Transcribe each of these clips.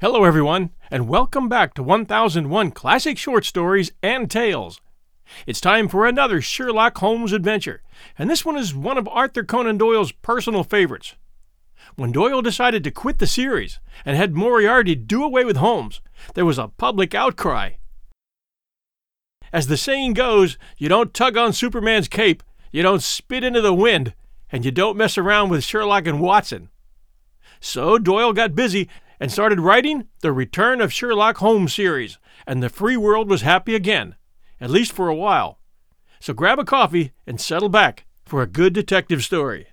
Hello, everyone, and welcome back to 1001 Classic Short Stories and Tales. It's time for another Sherlock Holmes adventure, and this one is one of Arthur Conan Doyle's personal favorites. When Doyle decided to quit the series and had Moriarty do away with Holmes, there was a public outcry. As the saying goes, you don't tug on Superman's cape, you don't spit into the wind, and you don't mess around with Sherlock and Watson. So Doyle got busy and started writing the Return of Sherlock Holmes series, and the free world was happy again, at least for a while. So grab a coffee and settle back for a good detective story.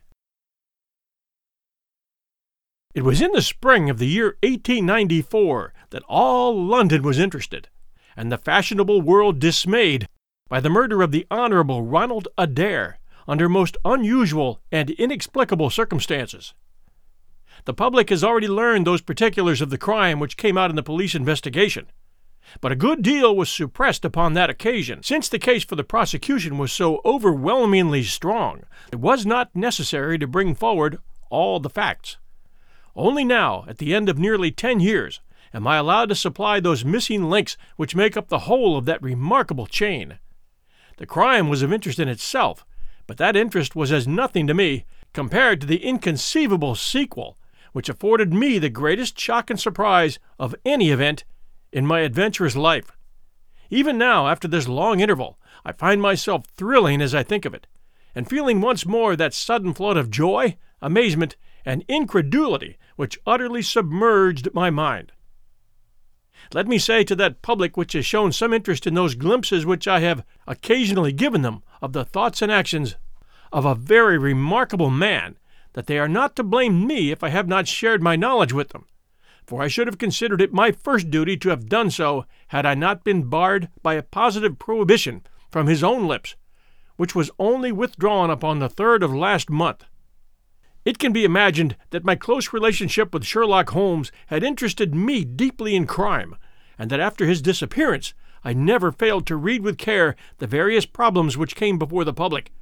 It was in the spring of the year 1894 that all London was interested, and the fashionable world dismayed by the murder of the Honorable Ronald Adair under most unusual and inexplicable circumstances. The public has already learned those particulars of the crime which came out in the police investigation. But a good deal was suppressed upon that occasion, since the case for the prosecution was so overwhelmingly strong. It was not necessary to bring forward all the facts. Only now, at the end of nearly ten years, am I allowed to supply those missing links which make up the whole of that remarkable chain. The crime was of interest in itself, but that interest was as nothing to me compared to the inconceivable sequel which afforded me the greatest shock and surprise of any event in my adventurous life. Even now, after this long interval, I find myself thrilling as I think of it, and feeling once more that sudden flood of joy, amazement, and incredulity which utterly submerged my mind. Let me say to that public which has shown some interest in those glimpses which I have occasionally given them of the thoughts and actions of a very remarkable man that they are not to blame me if I have not shared my knowledge with them, for I should have considered it my first duty to have done so had I not been barred by a positive prohibition from his own lips, which was only withdrawn upon the third of last month. It can be imagined that my close relationship with Sherlock Holmes had interested me deeply in crime, and that after his disappearance I never failed to read with care the various problems which came before the public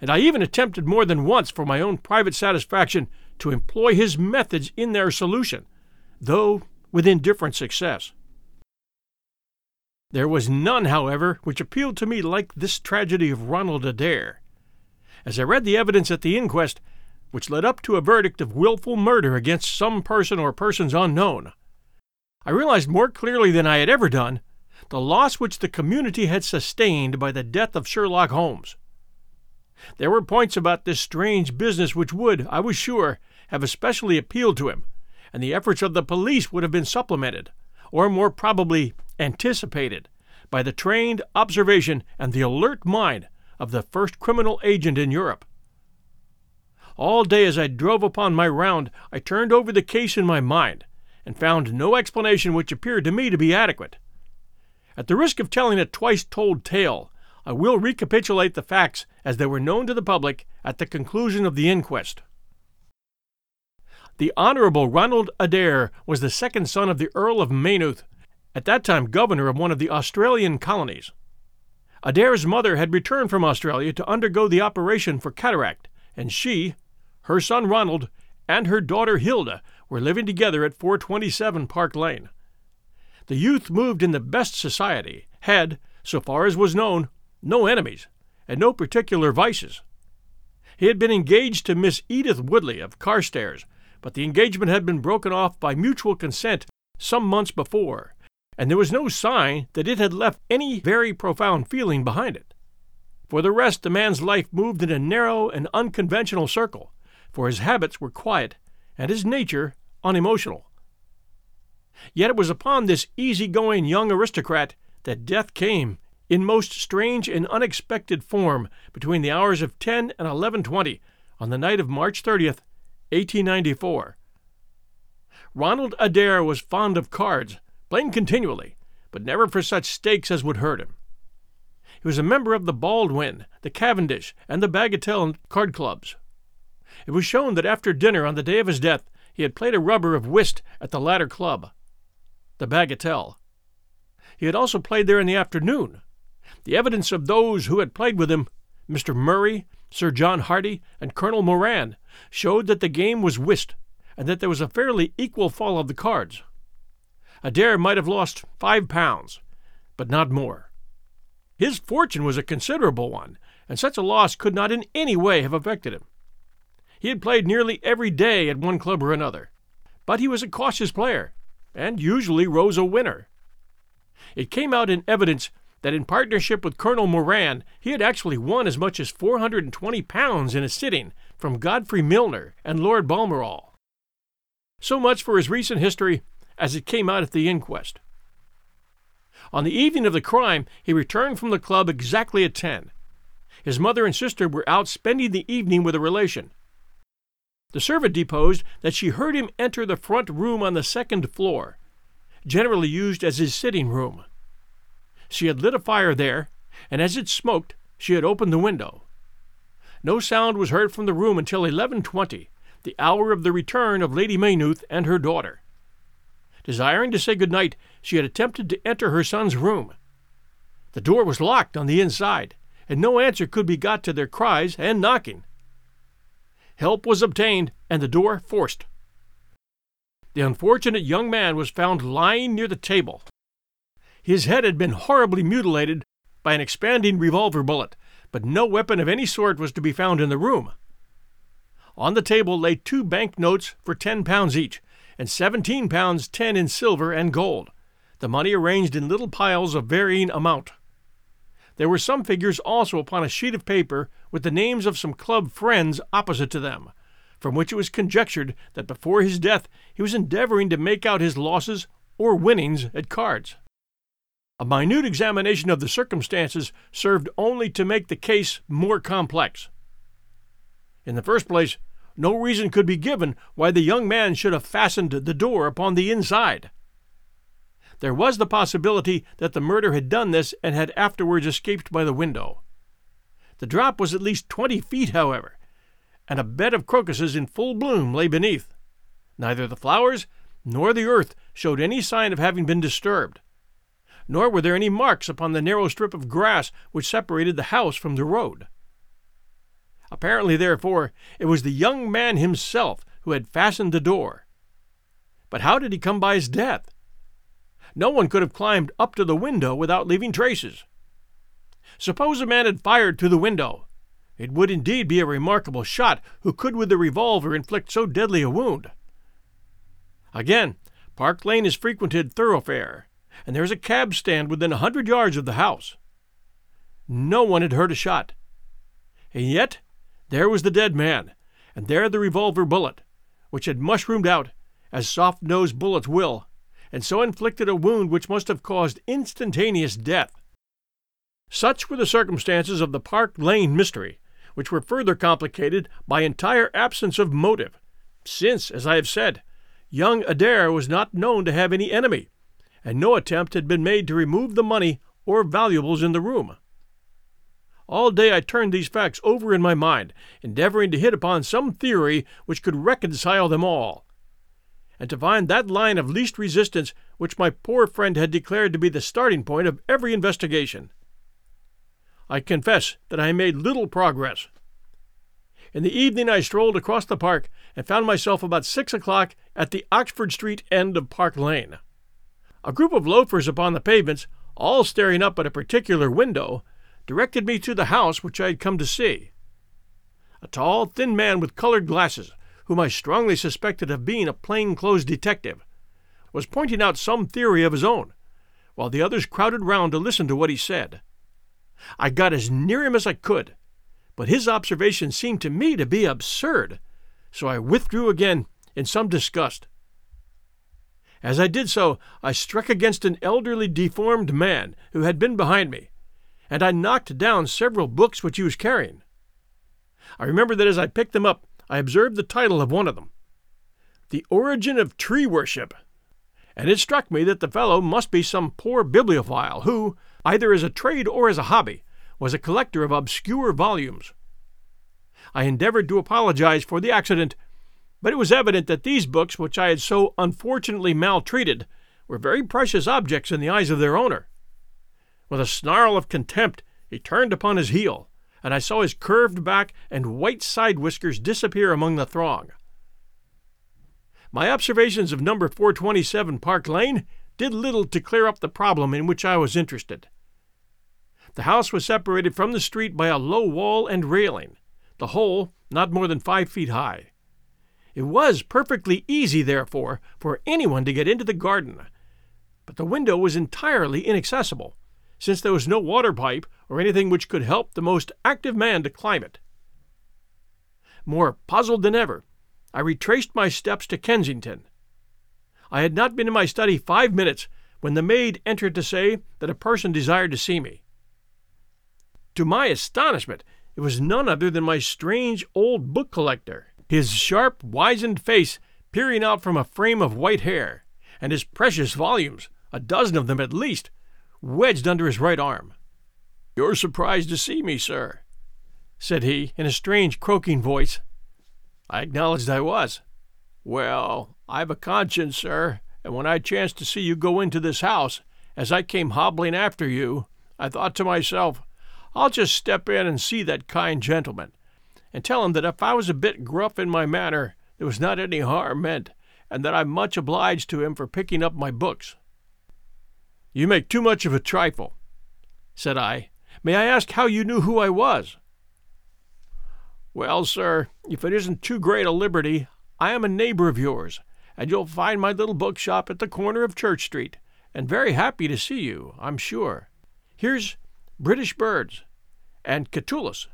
and I even attempted more than once for my own private satisfaction to employ his methods in their solution, though with indifferent success. There was none, however, which appealed to me like this tragedy of Ronald Adair. As I read the evidence at the inquest, which led up to a verdict of wilful murder against some person or persons unknown, I realized more clearly than I had ever done the loss which the community had sustained by the death of Sherlock Holmes. There were points about this strange business which would, I was sure, have especially appealed to him, and the efforts of the police would have been supplemented, or more probably anticipated, by the trained observation and the alert mind of the first criminal agent in Europe. All day as I drove upon my round, I turned over the case in my mind, and found no explanation which appeared to me to be adequate. At the risk of telling a twice told tale, I will recapitulate the facts as they were known to the public at the conclusion of the inquest. The Honorable Ronald Adair was the second son of the Earl of Maynooth, at that time governor of one of the Australian colonies. Adair's mother had returned from Australia to undergo the operation for cataract, and she, her son Ronald, and her daughter Hilda were living together at 427 Park Lane. The youth moved in the best society, had, so far as was known, no enemies, and no particular vices. He had been engaged to Miss Edith Woodley of Carstairs, but the engagement had been broken off by mutual consent some months before, and there was no sign that it had left any very profound feeling behind it. For the rest, the man's life moved in a narrow and unconventional circle, for his habits were quiet and his nature unemotional. Yet it was upon this easy-going young aristocrat that death came in most strange and unexpected form between the hours of 10 and 11:20 on the night of March 30th, 1894. Ronald Adair was fond of cards, playing continually, but never for such stakes as would hurt him. He was a member of the Baldwin, the Cavendish, and the Bagatelle card clubs. It was shown that after dinner on the day of his death he had played a rubber of whist at the latter club, the Bagatelle. He had also played there in the afternoon. The evidence of those who had played with him, Mr. Murray, Sir John Hardy, and Colonel Moran, showed that the game was whist, and that there was a fairly equal fall of the cards. Adair might have lost five pounds, but not more. His fortune was a considerable one, and such a loss could not in any way have affected him. He had played nearly every day at one club or another, but he was a cautious player, and usually rose a winner. It came out in evidence that in partnership with Colonel Moran he had actually won as much as 420 pounds in a sitting from Godfrey Milner and Lord Balmoral. So much for his recent history as it came out at the inquest. On the evening of the crime, he returned from the club exactly at 10. His mother and sister were out spending the evening with a relation. The servant deposed that she heard him enter the front room on the second floor, generally used as his sitting room. She had lit a fire there, and as it smoked, she had opened the window. No sound was heard from the room until 11:20, the hour of the return of Lady Maynooth and her daughter. Desiring to say good night, she had attempted to enter her son's room. The door was locked on the inside, and no answer could be got to their cries and knocking. Help was obtained and the door forced. The unfortunate young man was found lying near the table. His head had been horribly mutilated by an expanding revolver bullet, but no weapon of any sort was to be found in the room. On the table lay two bank notes for ten pounds each, and seventeen pounds ten in silver and gold, the money arranged in little piles of varying amount. There were some figures also upon a sheet of paper with the names of some club friends opposite to them, from which it was conjectured that before his death he was endeavoring to make out his losses or winnings at cards. A minute examination of the circumstances served only to make the case more complex. In the first place, no reason could be given why the young man should have fastened the door upon the inside. There was the possibility that the murderer had done this and had afterwards escaped by the window. The drop was at least twenty feet, however, and a bed of crocuses in full bloom lay beneath. Neither the flowers nor the earth showed any sign of having been disturbed, nor were there any marks upon the narrow strip of grass which separated the house from the road. Apparently, therefore, it was the young man himself who had fastened the door. But how did he come by his death? No one could have climbed up to the window without leaving traces. Suppose a man had fired through the window. It would indeed be a remarkable shot who could with a revolver inflict so deadly a wound. Again, Park Lane is frequented thoroughfare, and there is a cab stand within a hundred yards of the house. No one had heard a shot. And yet there was the dead man, and there the revolver bullet, which had mushroomed out, as soft nosed bullets will, and so inflicted a wound which must have caused instantaneous death. Such were the circumstances of the Park Lane mystery, which were further complicated by entire absence of motive, since, as I have said, young Adair was not known to have any enemy, and no attempt had been made to remove the money or valuables in the room. All day I turned these facts over in my mind, endeavoring to hit upon some theory which could reconcile them all, and to find that line of least resistance which my poor friend had declared to be the starting point of every investigation. I confess that I made little progress. In the evening, I strolled across the park and found myself about six o'clock at the Oxford Street end of Park Lane. A group of loafers upon the pavements, all staring up at a particular window, directed me to the house which I had come to see. A tall, thin man with colored glasses, whom I strongly suspected of being a plain-clothes detective, was pointing out some theory of his own, while the others crowded round to listen to what he said. I got as near him as I could, but his observation seemed to me to be absurd, so I withdrew again in some disgust. As I did so, I struck against an elderly, deformed man who had been behind me, and I knocked down several books which he was carrying. I remember that as I picked them up, I observed the title of one of them The Origin of Tree Worship, and it struck me that the fellow must be some poor bibliophile who, either as a trade or as a hobby, was a collector of obscure volumes. I endeavored to apologize for the accident, but it was evident that these books, which I had so unfortunately maltreated, were very precious objects in the eyes of their owner. With a snarl of contempt, he turned upon his heel, and I saw his curved back and white side whiskers disappear among the throng. My observations of number 427 Park Lane did little to clear up the problem in which I was interested. The house was separated from the street by a low wall and railing, the whole not more than five feet high. It was perfectly easy, therefore, for anyone to get into the garden, but the window was entirely inaccessible, since there was no water pipe or anything which could help the most active man to climb it. More puzzled than ever, I retraced my steps to Kensington. I had not been in my study five minutes when the maid entered to say that a person desired to see me. To my astonishment, it was none other than my strange old book collector, his sharp, wizened face peering out from a frame of white hair, and his precious volumes, a dozen of them at least, wedged under his right arm. You're surprised to see me, sir, said he, in a strange, croaking voice. I acknowledged I was. Well, I've a conscience, sir, and when I chanced to see you go into this house, as I came hobbling after you, I thought to myself, I'll just step in and see that kind gentleman, and tell him that if I was a bit gruff in my manner, there was not any harm meant, and that I'm much obliged to him for picking up my books. You make too much of a trifle, said I. May I ask how you knew who I was? Well, sir, if it isn't too great a liberty, I am a neighbor of yours, and you'll find my little bookshop at the corner of Church Street, and very happy to see you, I'm sure. Here's British Birds, and Catullus,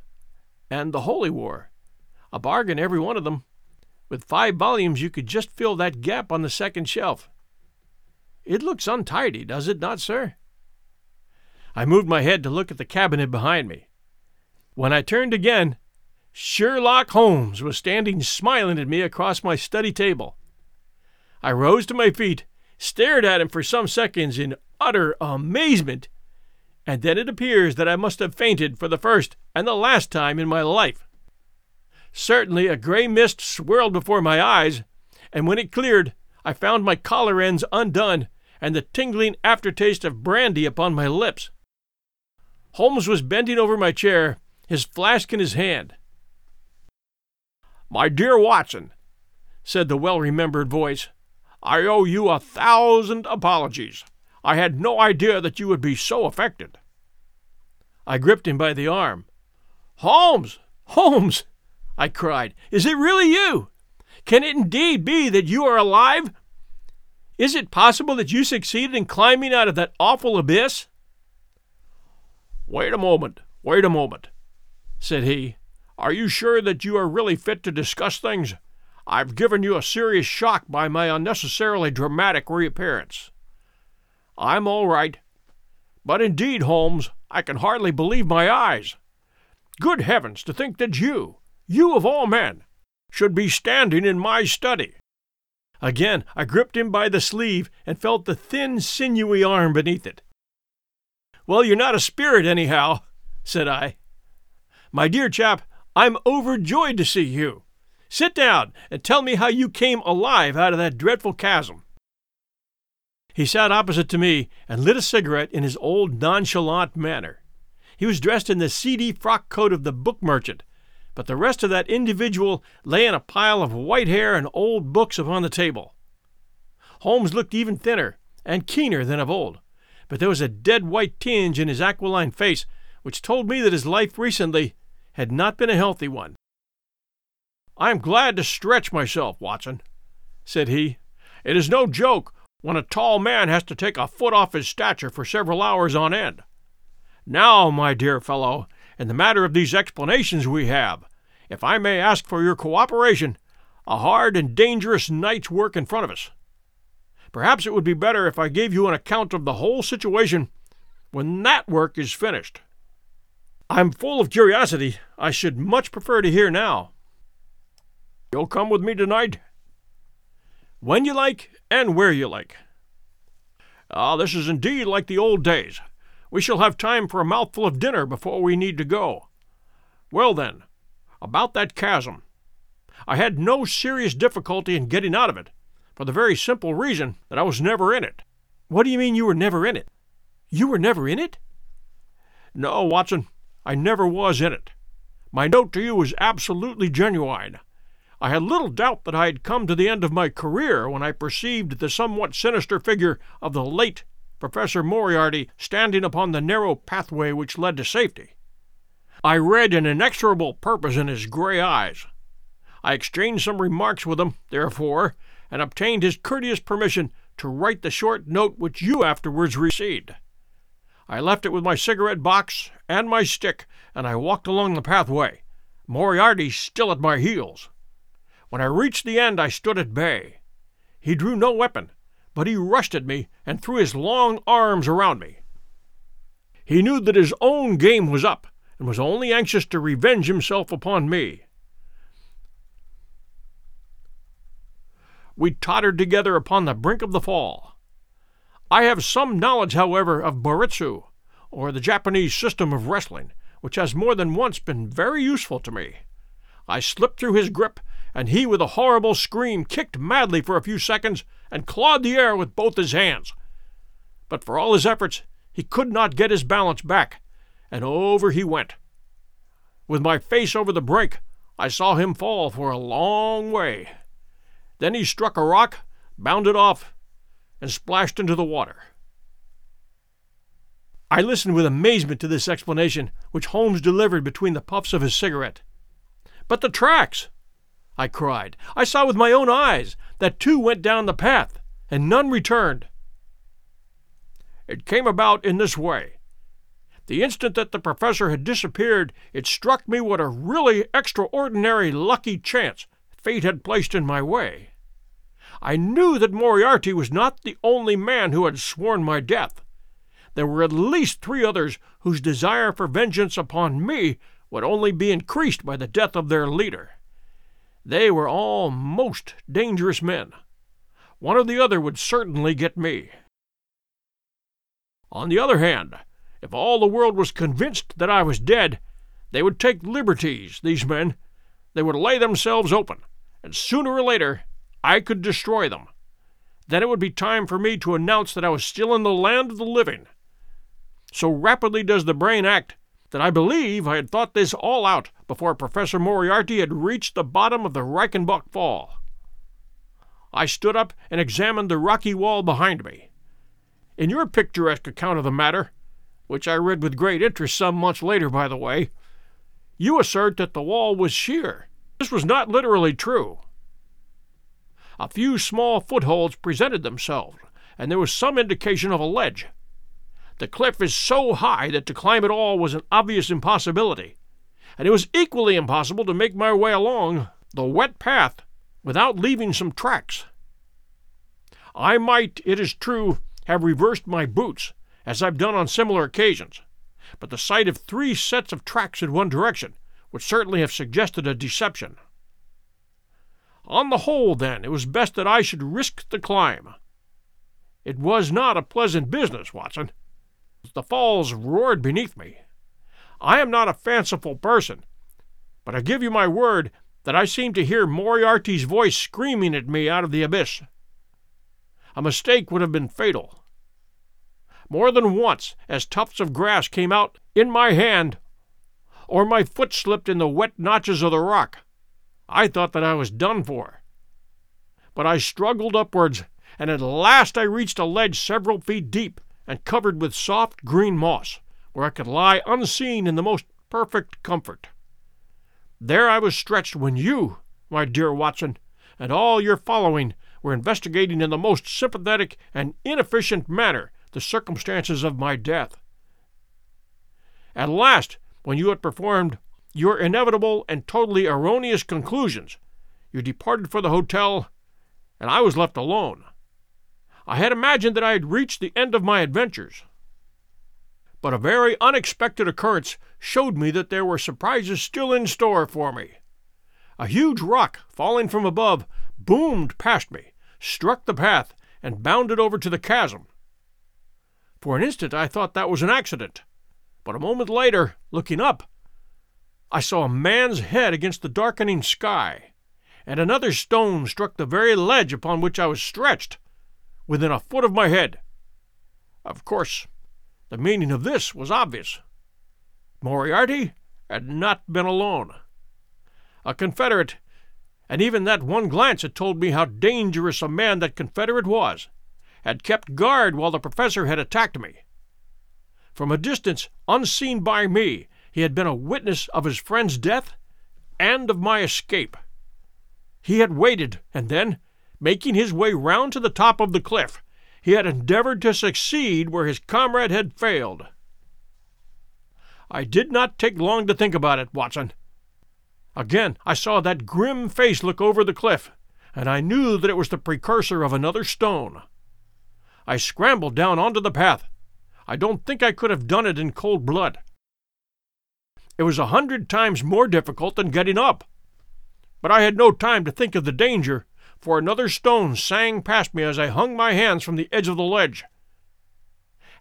and the Holy War. A bargain, every one of them. With five volumes, you could just fill that gap on the second shelf. It looks untidy, does it not, sir? I moved my head to look at the cabinet behind me. When I turned again, Sherlock Holmes was standing smiling at me across my study table. I rose to my feet, stared at him for some seconds in utter amazement, and then it appears that I must have fainted for the first and the last time in my life. Certainly a gray mist swirled before my eyes, and when it cleared, I found my collar ends undone and the tingling aftertaste of brandy upon my lips. Holmes was bending over my chair, his flask in his hand. My dear Watson, said the well remembered voice, I owe you a thousand apologies. I had no idea that you would be so affected. I gripped him by the arm. Holmes! Holmes! I cried. Is it really you? Can it indeed be that you are alive? Is it possible that you succeeded in climbing out of that awful abyss? Wait a moment, wait a moment, said he. Are you sure that you are really fit to discuss things? I've given you a serious shock by my unnecessarily dramatic reappearance. I'm all right. But indeed, Holmes, I can hardly believe my eyes. Good heavens, to think that you, you of all men, should be standing in my study. Again I gripped him by the sleeve and felt the thin, sinewy arm beneath it. Well, you're not a spirit, anyhow, said I. My dear chap, I'm overjoyed to see you. Sit down and tell me how you came alive out of that dreadful chasm. He sat opposite to me and lit a cigarette in his old nonchalant manner. He was dressed in the seedy frock coat of the book merchant, but the rest of that individual lay in a pile of white hair and old books upon the table. Holmes looked even thinner and keener than of old, but there was a dead white tinge in his aquiline face which told me that his life recently had not been a healthy one. I am glad to stretch myself, Watson, said he. It is no joke when a tall man has to take a foot off his stature for several hours on end. Now, my dear fellow, in the matter of these explanations we have, if I may ask for your cooperation, a hard and dangerous night's work in front of us. Perhaps it would be better if I gave you an account of the whole situation when that work is finished. I'm full of curiosity. I should much prefer to hear now. You'll come with me tonight? When you like and where you like. Ah, this is indeed like the old days. We shall have time for a mouthful of dinner before we need to go. Well, then, about that chasm. I had no serious difficulty in getting out of it, for the very simple reason that I was never in it. What do you mean you were never in it? You were never in it? No, Watson, I never was in it. My note to you is absolutely genuine. I had little doubt that I had come to the end of my career when I perceived the somewhat sinister figure of the late Professor Moriarty standing upon the narrow pathway which led to safety. I read an inexorable purpose in his gray eyes. I exchanged some remarks with him, therefore, and obtained his courteous permission to write the short note which you afterwards received. I left it with my cigarette box and my stick, and I walked along the pathway, Moriarty still at my heels. When I reached the end, I stood at bay. He drew no weapon, but he rushed at me and threw his long arms around me. He knew that his own game was up and was only anxious to revenge himself upon me. We tottered together upon the brink of the fall. I have some knowledge, however, of baritsu, or the Japanese system of wrestling, which has more than once been very useful to me. I slipped through his grip and he, with a horrible scream, kicked madly for a few seconds and clawed the air with both his hands. But for all his efforts, he could not get his balance back, and over he went. With my face over the brink, I saw him fall for a long way. Then he struck a rock, bounded off, and splashed into the water. I listened with amazement to this explanation, which Holmes delivered between the puffs of his cigarette. But the tracks! I cried. I saw with my own eyes that two went down the path, and none returned. It came about in this way. The instant that the professor had disappeared, it struck me what a really extraordinary lucky chance fate had placed in my way. I knew that Moriarty was not the only man who had sworn my death. There were at least three others whose desire for vengeance upon me would only be increased by the death of their leader. They were all most dangerous men. One or the other would certainly get me. On the other hand, if all the world was convinced that I was dead, they would take liberties, these men. They would lay themselves open, and sooner or later I could destroy them. Then it would be time for me to announce that I was still in the land of the living. So rapidly does the brain act that I believe I had thought this all out before Professor Moriarty had reached the bottom of the Reichenbach Fall. I stood up and examined the rocky wall behind me. In your picturesque account of the matter, which I read with great interest some months later, by the way, you assert that the wall was sheer. This was not literally true. A few small footholds presented themselves, and there was some indication of a ledge. The cliff is so high that to climb it all was an obvious impossibility, and it was equally impossible to make my way along the wet path without leaving some tracks. I might, it is true, have reversed my boots, as I've done on similar occasions, but the sight of three sets of tracks in one direction would certainly have suggested a deception. On the whole, then, it was best that I should risk the climb. It was not a pleasant business, Watson. The falls roared beneath me. I am not a fanciful person, but I give you my word that I seemed to hear Moriarty's voice screaming at me out of the abyss. A mistake would have been fatal. More than once, as tufts of grass came out in my hand, or my foot slipped in the wet notches of the rock, I thought that I was done for. But I struggled upwards, and at last I reached a ledge several feet deep and covered with soft green moss, where I could lie unseen in the most perfect comfort. There I was stretched when you, my dear Watson, and all your following were investigating in the most sympathetic and inefficient manner the circumstances of my death. At last, when you had performed your inevitable and totally erroneous conclusions, you departed for the hotel, and I was left alone. I had imagined that I had reached the end of my adventures. But a very unexpected occurrence showed me that there were surprises still in store for me. A huge rock, falling from above, boomed past me, struck the path, and bounded over to the chasm. For an instant I thought that was an accident, but a moment later, looking up, I saw a man's head against the darkening sky, and another stone struck the very ledge upon which I was stretched, within a foot of my head. Of course, the meaning of this was obvious. Moriarty had not been alone. A Confederate, and even that one glance had told me how dangerous a man that Confederate was, had kept guard while the professor had attacked me. From a distance, unseen by me, he had been a witness of his friend's death and of my escape. He had waited, and then, making his way round to the top of the cliff, he had endeavored to succeed where his comrade had failed. I did not take long to think about it, Watson. Again I saw that grim face look over the cliff, and I knew that it was the precursor of another stone. I scrambled down onto the path. I don't think I could have done it in cold blood. It was a hundred times more difficult than getting up. But I had no time to think of the danger, for another stone sang past me as I hung my hands from the edge of the ledge.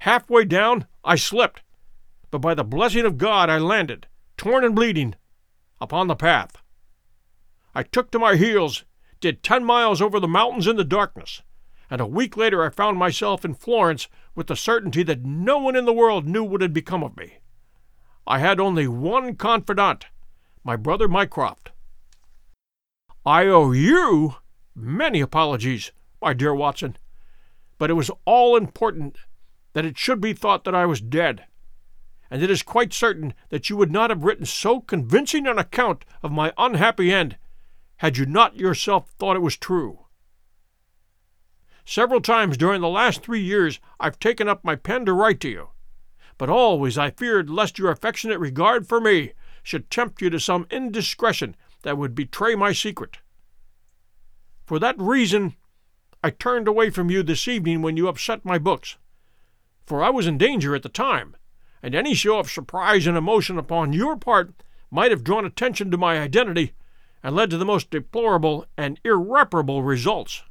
Halfway down, I slipped, but by the blessing of God I landed, torn and bleeding, upon the path. I took to my heels, did ten miles over the mountains in the darkness, and a week later I found myself in Florence with the certainty that no one in the world knew what had become of me. I had only one confidant, my brother Mycroft. I owe you many apologies, my dear Watson, but it was all important that it should be thought that I was dead, and it is quite certain that you would not have written so convincing an account of my unhappy end had you not yourself thought it was true. Several times during the last three years I've taken up my pen to write to you, but always I feared lest your affectionate regard for me should tempt you to some indiscretion that would betray my secret. For that reason, I turned away from you this evening when you upset my books, for I was in danger at the time, and any show of surprise and emotion upon your part might have drawn attention to my identity and led to the most deplorable and irreparable results.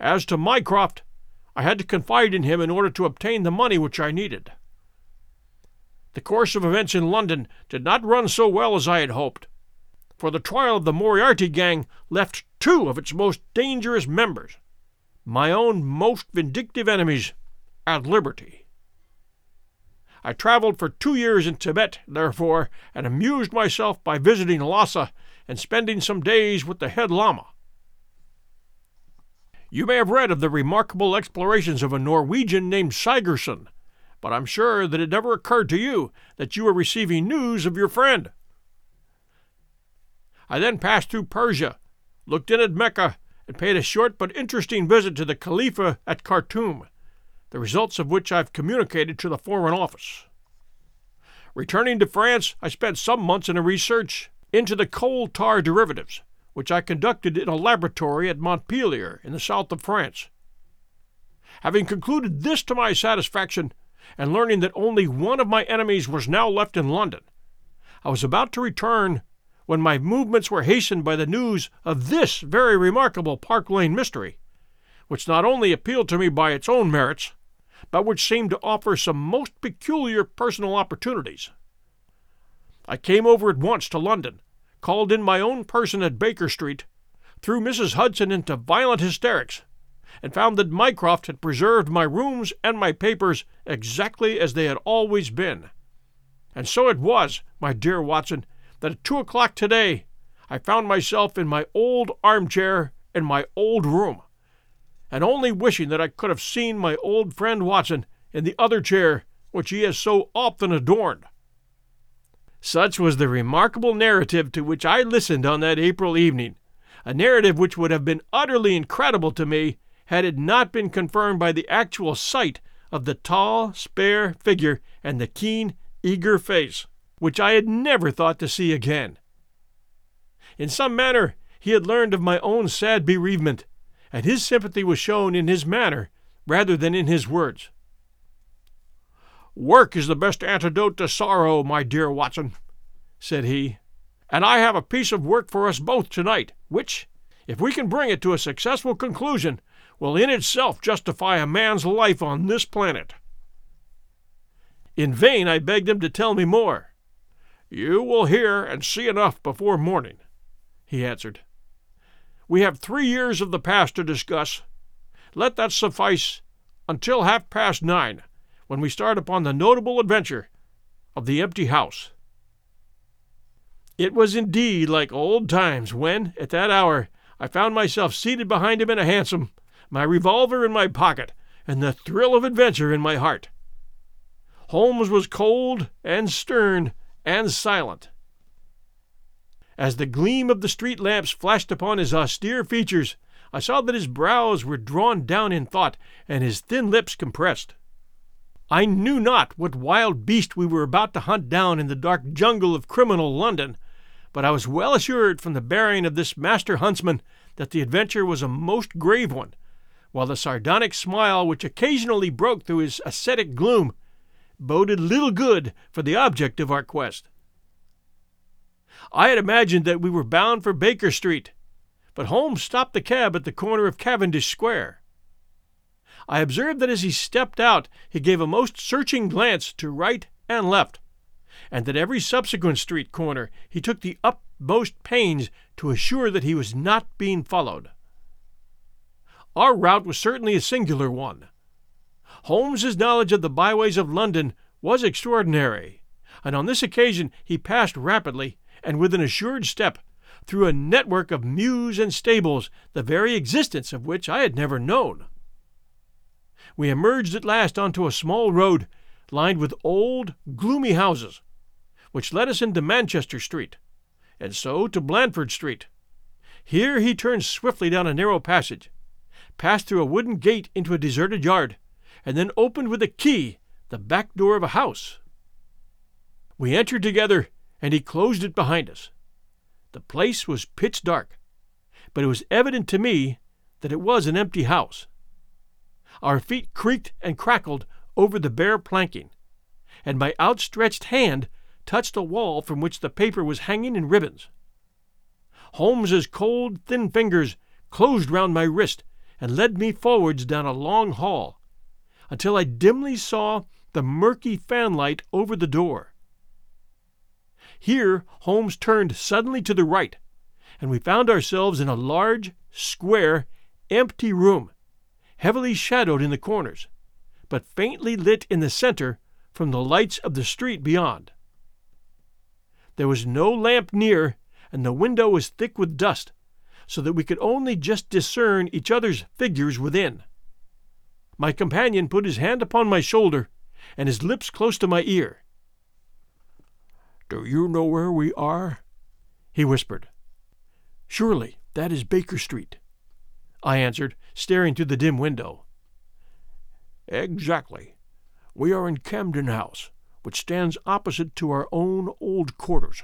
As to Mycroft, I had to confide in him in order to obtain the money which I needed. The course of events in London did not run so well as I had hoped, for the trial of the Moriarty gang left two of its most dangerous members, my own most vindictive enemies, at liberty. I traveled for two years in Tibet, therefore, and amused myself by visiting Lhasa and spending some days with the head Lama. You may have read of the remarkable explorations of a Norwegian named Sigerson, but I'm sure that it never occurred to you that you were receiving news of your friend. I then passed through Persia, looked in at Mecca, and paid a short but interesting visit to the Khalifa at Khartoum, the results of which I've communicated to the Foreign Office. Returning to France, I spent some months in a research into the coal tar derivatives, which I conducted in a laboratory at Montpellier in the south of France. Having concluded this to my satisfaction, and learning that only one of my enemies was now left in London, I was about to return when my movements were hastened by the news of this very remarkable Park Lane mystery, which not only appealed to me by its own merits, but which seemed to offer some most peculiar personal opportunities. I came over at once to London called in my own person at Baker Street, threw Mrs. Hudson into violent hysterics, and found that Mycroft had preserved my rooms and my papers exactly as they had always been. And so it was, my dear Watson, that at two o'clock today I found myself in my old armchair in my old room, and only wishing that I could have seen my old friend Watson in the other chair which he has so often adorned. Such was the remarkable narrative to which I listened on that April evening, a narrative which would have been utterly incredible to me had it not been confirmed by the actual sight of the tall, spare figure and the keen, eager face, which I had never thought to see again. In some manner, he had learned of my own sad bereavement, and his sympathy was shown in his manner rather than in his words. Work is the best antidote to sorrow, my dear Watson, said he, and I have a piece of work for us both tonight, which, if we can bring it to a successful conclusion, will in itself justify a man's life on this planet. In vain I begged him to tell me more. You will hear and see enough before morning, he answered. We have three years of the past to discuss. Let that suffice until half past nine, when we start upon the notable adventure of the empty house. It was indeed like old times when, at that hour, I found myself seated behind him in a hansom, my revolver in my pocket, and the thrill of adventure in my heart. Holmes was cold and stern and silent. As the gleam of the street lamps flashed upon his austere features, I saw that his brows were drawn down in thought and his thin lips compressed. I knew not what wild beast we were about to hunt down in the dark jungle of criminal London, but I was well assured from the bearing of this master huntsman that the adventure was a most grave one, while the sardonic smile which occasionally broke through his ascetic gloom boded little good for the object of our quest. I had imagined that we were bound for Baker Street, but Holmes stopped the cab at the corner of Cavendish Square. I observed that as he stepped out he gave a most searching glance to right and left, and that every subsequent street corner he took the utmost pains to assure that he was not being followed. Our route was certainly a singular one. Holmes's knowledge of the byways of London was extraordinary, and on this occasion he passed rapidly and with an assured step through a network of mews and stables, the very existence of which I had never known. We emerged at last onto a small road lined with old, gloomy houses, which led us into Manchester Street, and so to Blandford Street. Here he turned swiftly down a narrow passage, passed through a wooden gate into a deserted yard, and then opened with a key the back door of a house. We entered together, and he closed it behind us. The place was pitch dark, but it was evident to me that it was an empty house. Our feet creaked and crackled over the bare planking, and my outstretched hand touched a wall from which the paper was hanging in ribbons. Holmes's cold, thin fingers closed round my wrist and led me forwards down a long hall until I dimly saw the murky fanlight over the door. Here Holmes turned suddenly to the right, and we found ourselves in a large, square, empty room, heavily shadowed in the corners, but faintly lit in the center from the lights of the street beyond. There was no lamp near, and the window was thick with dust, so that we could only just discern each other's figures within. My companion put his hand upon my shoulder and his lips close to my ear. Do you know where we are? he whispered. Surely that is Baker Street, I answered, staring through the dim window. Exactly. We are in Camden House, which stands opposite to our own old quarters.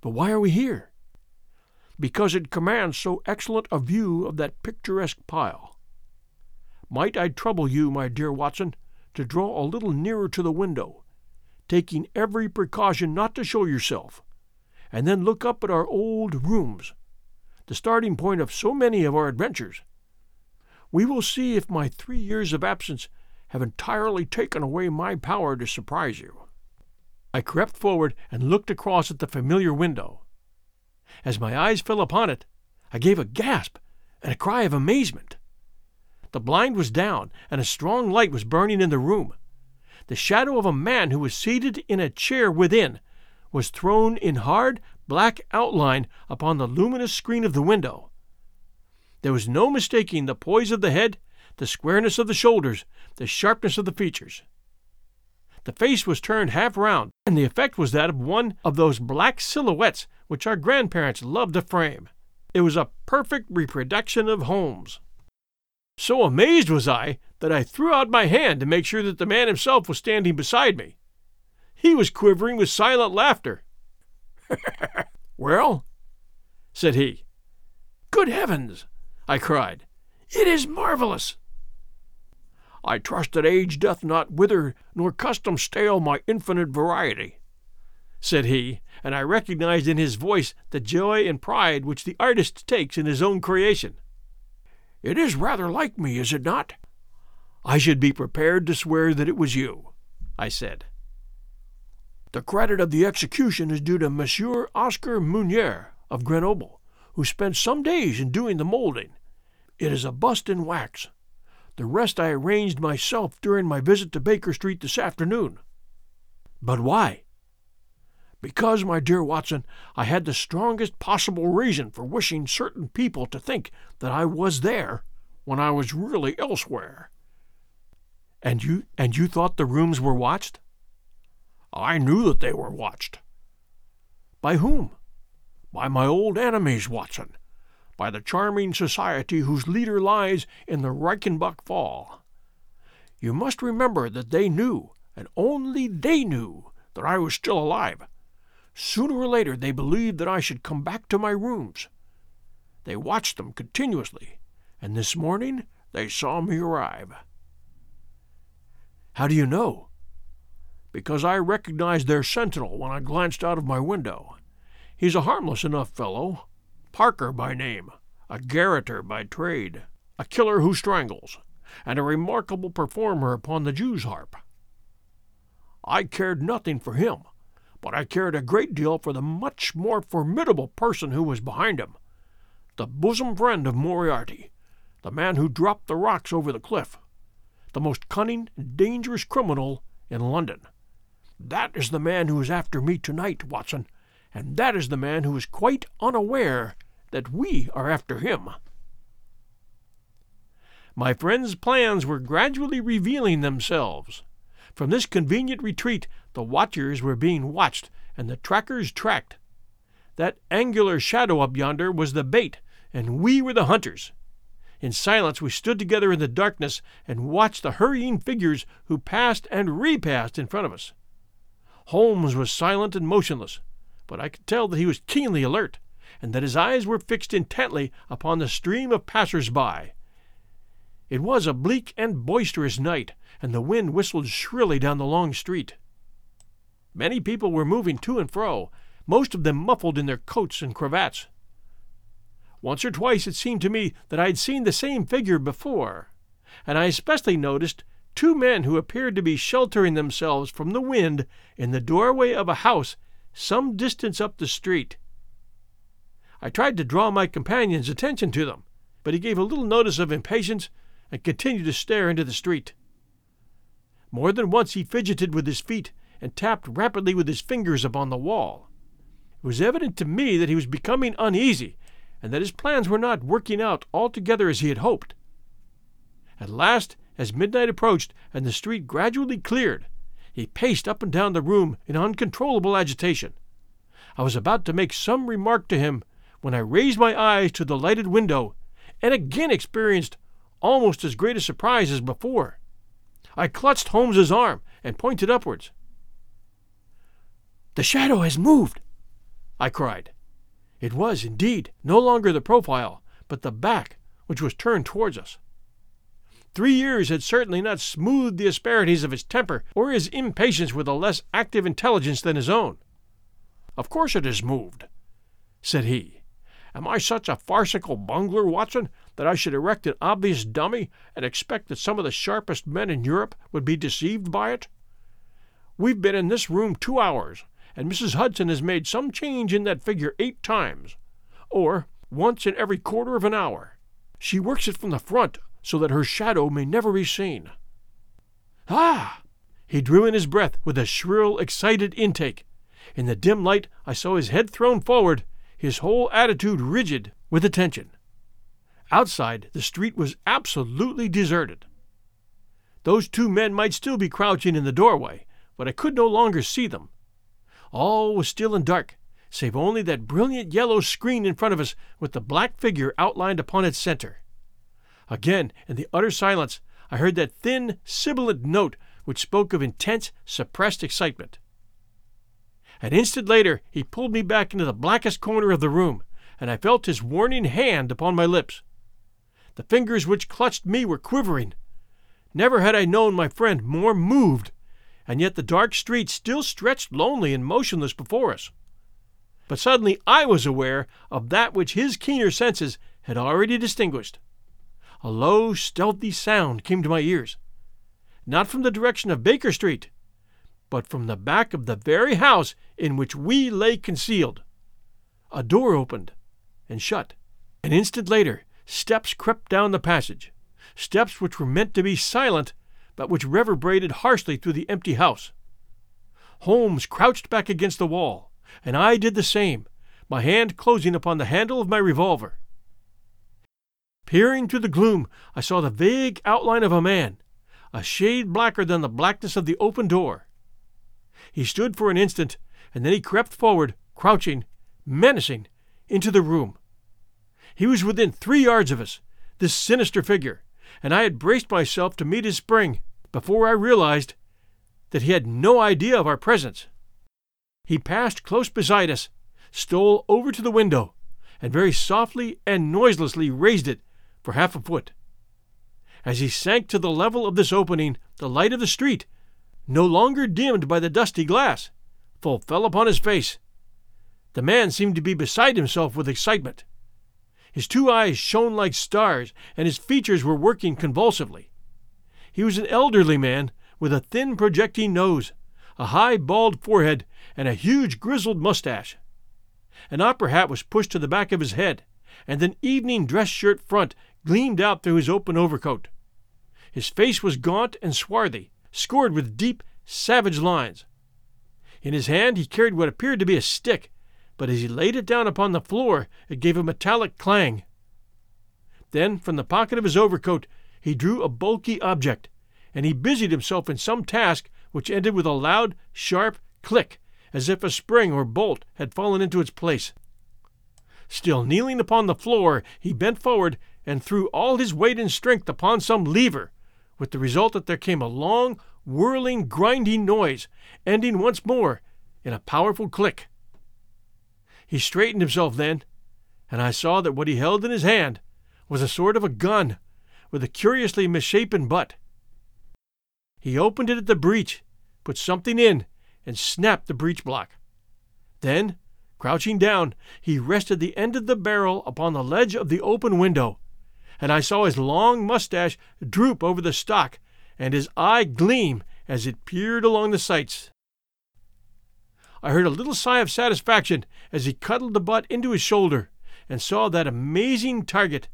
But why are we here? Because it commands so excellent a view of that picturesque pile. Might I trouble you, my dear Watson, to draw a little nearer to the window, taking every precaution not to show yourself, and then look up at our old rooms, the starting point of so many of our adventures. We will see if my three years of absence have entirely taken away my power to surprise you. I crept forward and looked across at the familiar window. As my eyes fell upon it, I gave a gasp and a cry of amazement. The blind was down, and a strong light was burning in the room. The shadow of a man who was seated in a chair within was thrown in hard black outline upon the luminous screen of the window. There was no mistaking the poise of the head, the squareness of the shoulders, the sharpness of the features. The face was turned half round, and the effect was that of one of those black silhouettes which our grandparents loved to frame. It was a perfect reproduction of Holmes. So amazed was I that I threw out my hand to make sure that the man himself was standing beside me. He was quivering with silent laughter. well, said he. Good heavens, I cried. It is marvelous. I trust that age doth not wither, nor custom stale my infinite variety, said he, and I recognized in his voice the joy and pride which the artist takes in his own creation. It is rather like me, is it not? I should be prepared to swear that it was you, I said. The credit of the execution is due to Monsieur Oscar Meunier of Grenoble, who spent some days in doing the molding. It is a bust in wax. The rest I arranged myself during my visit to Baker Street this afternoon. But why? Because, my dear Watson, I had the strongest possible reason for wishing certain people to think that I was there when I was really elsewhere. And you and you thought the rooms were watched? I knew that they were watched. By whom? By my old enemies, Watson. By the charming society whose leader lies in the Reichenbach Fall. You must remember that they knew, and only they knew, that I was still alive Sooner or later they believed that I should come back to my rooms. They watched them continuously, and this morning they saw me arrive. How do you know? Because I recognized their sentinel when I glanced out of my window. He's a harmless enough fellow, Parker by name, a garroter by trade, a killer who strangles, and a remarkable performer upon the Jew's harp. I cared nothing for him but I cared a great deal for the much more formidable person who was behind him the bosom friend of Moriarty, the man who dropped the rocks over the cliff, the most cunning dangerous criminal in London. That is the man who is after me tonight, Watson, and that is the man who is quite unaware that we are after him. My friend's plans were gradually revealing themselves. From this convenient retreat, the watchers were being watched and the trackers tracked. That angular shadow up yonder was the bait, and we were the hunters. In silence, we stood together in the darkness and watched the hurrying figures who passed and repassed in front of us. Holmes was silent and motionless, but I could tell that he was keenly alert, and that his eyes were fixed intently upon the stream of passers by. It was a bleak and boisterous night, and the wind whistled shrilly down the long street. Many people were moving to and fro, most of them muffled in their coats and cravats. Once or twice it seemed to me that I had seen the same figure before, and I especially noticed two men who appeared to be sheltering themselves from the wind in the doorway of a house some distance up the street. I tried to draw my companion's attention to them, but he gave a little notice of impatience and continued to stare into the street. More than once he fidgeted with his feet and tapped rapidly with his fingers upon the wall. It was evident to me that he was becoming uneasy and that his plans were not working out altogether as he had hoped. At last, as midnight approached and the street gradually cleared, he paced up and down the room in uncontrollable agitation. I was about to make some remark to him when I raised my eyes to the lighted window and again experienced almost as great a surprise as before. I clutched Holmes's arm and pointed upwards. The shadow has moved, I cried. It was, indeed, no longer the profile, but the back, which was turned towards us. Three years had certainly not smoothed the asperities of his temper or his impatience with a less active intelligence than his own. Of course it has moved, said he. Am I such a farcical bungler, Watson, that I should erect an obvious dummy and expect that some of the sharpest men in Europe would be deceived by it? We've been in this room two hours, and Mrs. Hudson has made some change in that figure eight times, or once in every quarter of an hour. She works it from the front so that her shadow may never be seen. Ah! He drew in his breath with a shrill, excited intake. In the dim light, I saw his head thrown forward, his whole attitude rigid with attention. Outside, the street was absolutely deserted. Those two men might still be crouching in the doorway, but I could no longer see them. All was still and dark, save only that brilliant yellow screen in front of us with the black figure outlined upon its center. Again, in the utter silence, I heard that thin, sibilant note which spoke of intense, suppressed excitement. An instant later, he pulled me back into the blackest corner of the room, and I felt his warning hand upon my lips. The fingers which clutched me were quivering. Never had I known my friend more moved, and yet the dark street still stretched lonely and motionless before us. But suddenly I was aware of that which his keener senses had already distinguished. A low, stealthy sound came to my ears, not from the direction of Baker Street, but from the back of the very house in which we lay concealed. A door opened and shut. An instant later, steps crept down the passage, steps which were meant to be silent, but which reverberated harshly through the empty house. Holmes crouched back against the wall, and I did the same, my hand closing upon the handle of my revolver. Peering through the gloom, I saw the vague outline of a man, a shade blacker than the blackness of the open door. He stood for an instant, and then he crept forward, crouching, menacing, into the room. He was within three yards of us, this sinister figure, and I had braced myself to meet his spring before I realized that he had no idea of our presence. He passed close beside us, stole over to the window, and very softly and noiselessly raised it for half a foot. As he sank to the level of this opening, the light of the street, no longer dimmed by the dusty glass, full fell upon his face. The man seemed to be beside himself with excitement. His two eyes shone like stars, and his features were working convulsively. He was an elderly man with a thin projecting nose, a high bald forehead, and a huge grizzled mustache. An opera hat was pushed to the back of his head, and an evening dress shirt front gleamed out through his open overcoat. His face was gaunt and swarthy, scored with deep, savage lines. In his hand he carried what appeared to be a stick, but as he laid it down upon the floor it gave a metallic clang. Then, from the pocket of his overcoat, he drew a bulky object, and he busied himself in some task which ended with a loud, sharp click, as if a spring or bolt had fallen into its place. Still kneeling upon the floor, he bent forward and threw all his weight and strength upon some lever, with the result that there came a long, whirling, grinding noise, ending once more in a powerful click. He straightened himself then, and I saw that what he held in his hand was a sort of a gun with a curiously misshapen butt. He opened it at the breech, put something in, and snapped the breech block. Then, crouching down, he rested the end of the barrel upon the ledge of the open window, and I saw his long mustache droop over the stock and his eye gleam as it peered along the sights. I heard a little sigh of satisfaction as he cuddled the butt into his shoulder and saw that amazing target,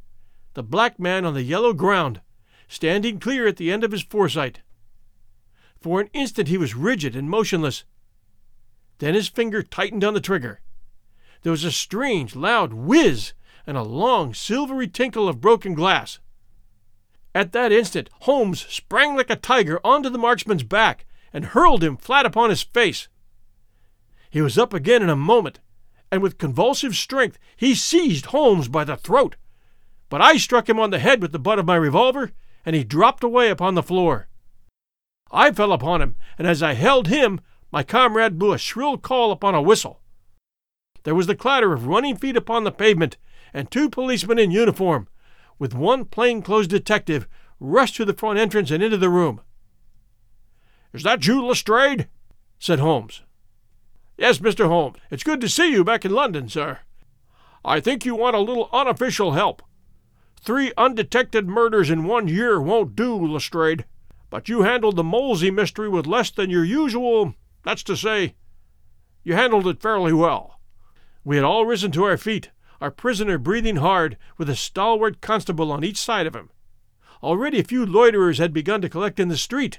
the black man on the yellow ground, standing clear at the end of his foresight. For an instant he was rigid and motionless. Then his finger tightened on the trigger. There was a strange, loud whiz and a long, silvery tinkle of broken glass. At that instant, Holmes sprang like a tiger onto the marksman's back and hurled him flat upon his face. He was up again in a moment, and with convulsive strength he seized Holmes by the throat. But I struck him on the head with the butt of my revolver, and he dropped away upon the floor. I fell upon him, and as I held him, my comrade blew a shrill call upon a whistle. There was the clatter of running feet upon the pavement, and two policemen in uniform, with one plainclothes detective, rushed to the front entrance and into the room. Is that you, Lestrade? said Holmes. Yes, Mr. Holmes. It's good to see you back in London, sir. I think you want a little unofficial help. Three undetected murders in one year won't do, Lestrade. But you handled the Molesey mystery with less than your usual, that's to say, you handled it fairly well. We had all risen to our feet, our prisoner breathing hard, with a stalwart constable on each side of him. Already a few loiterers had begun to collect in the street.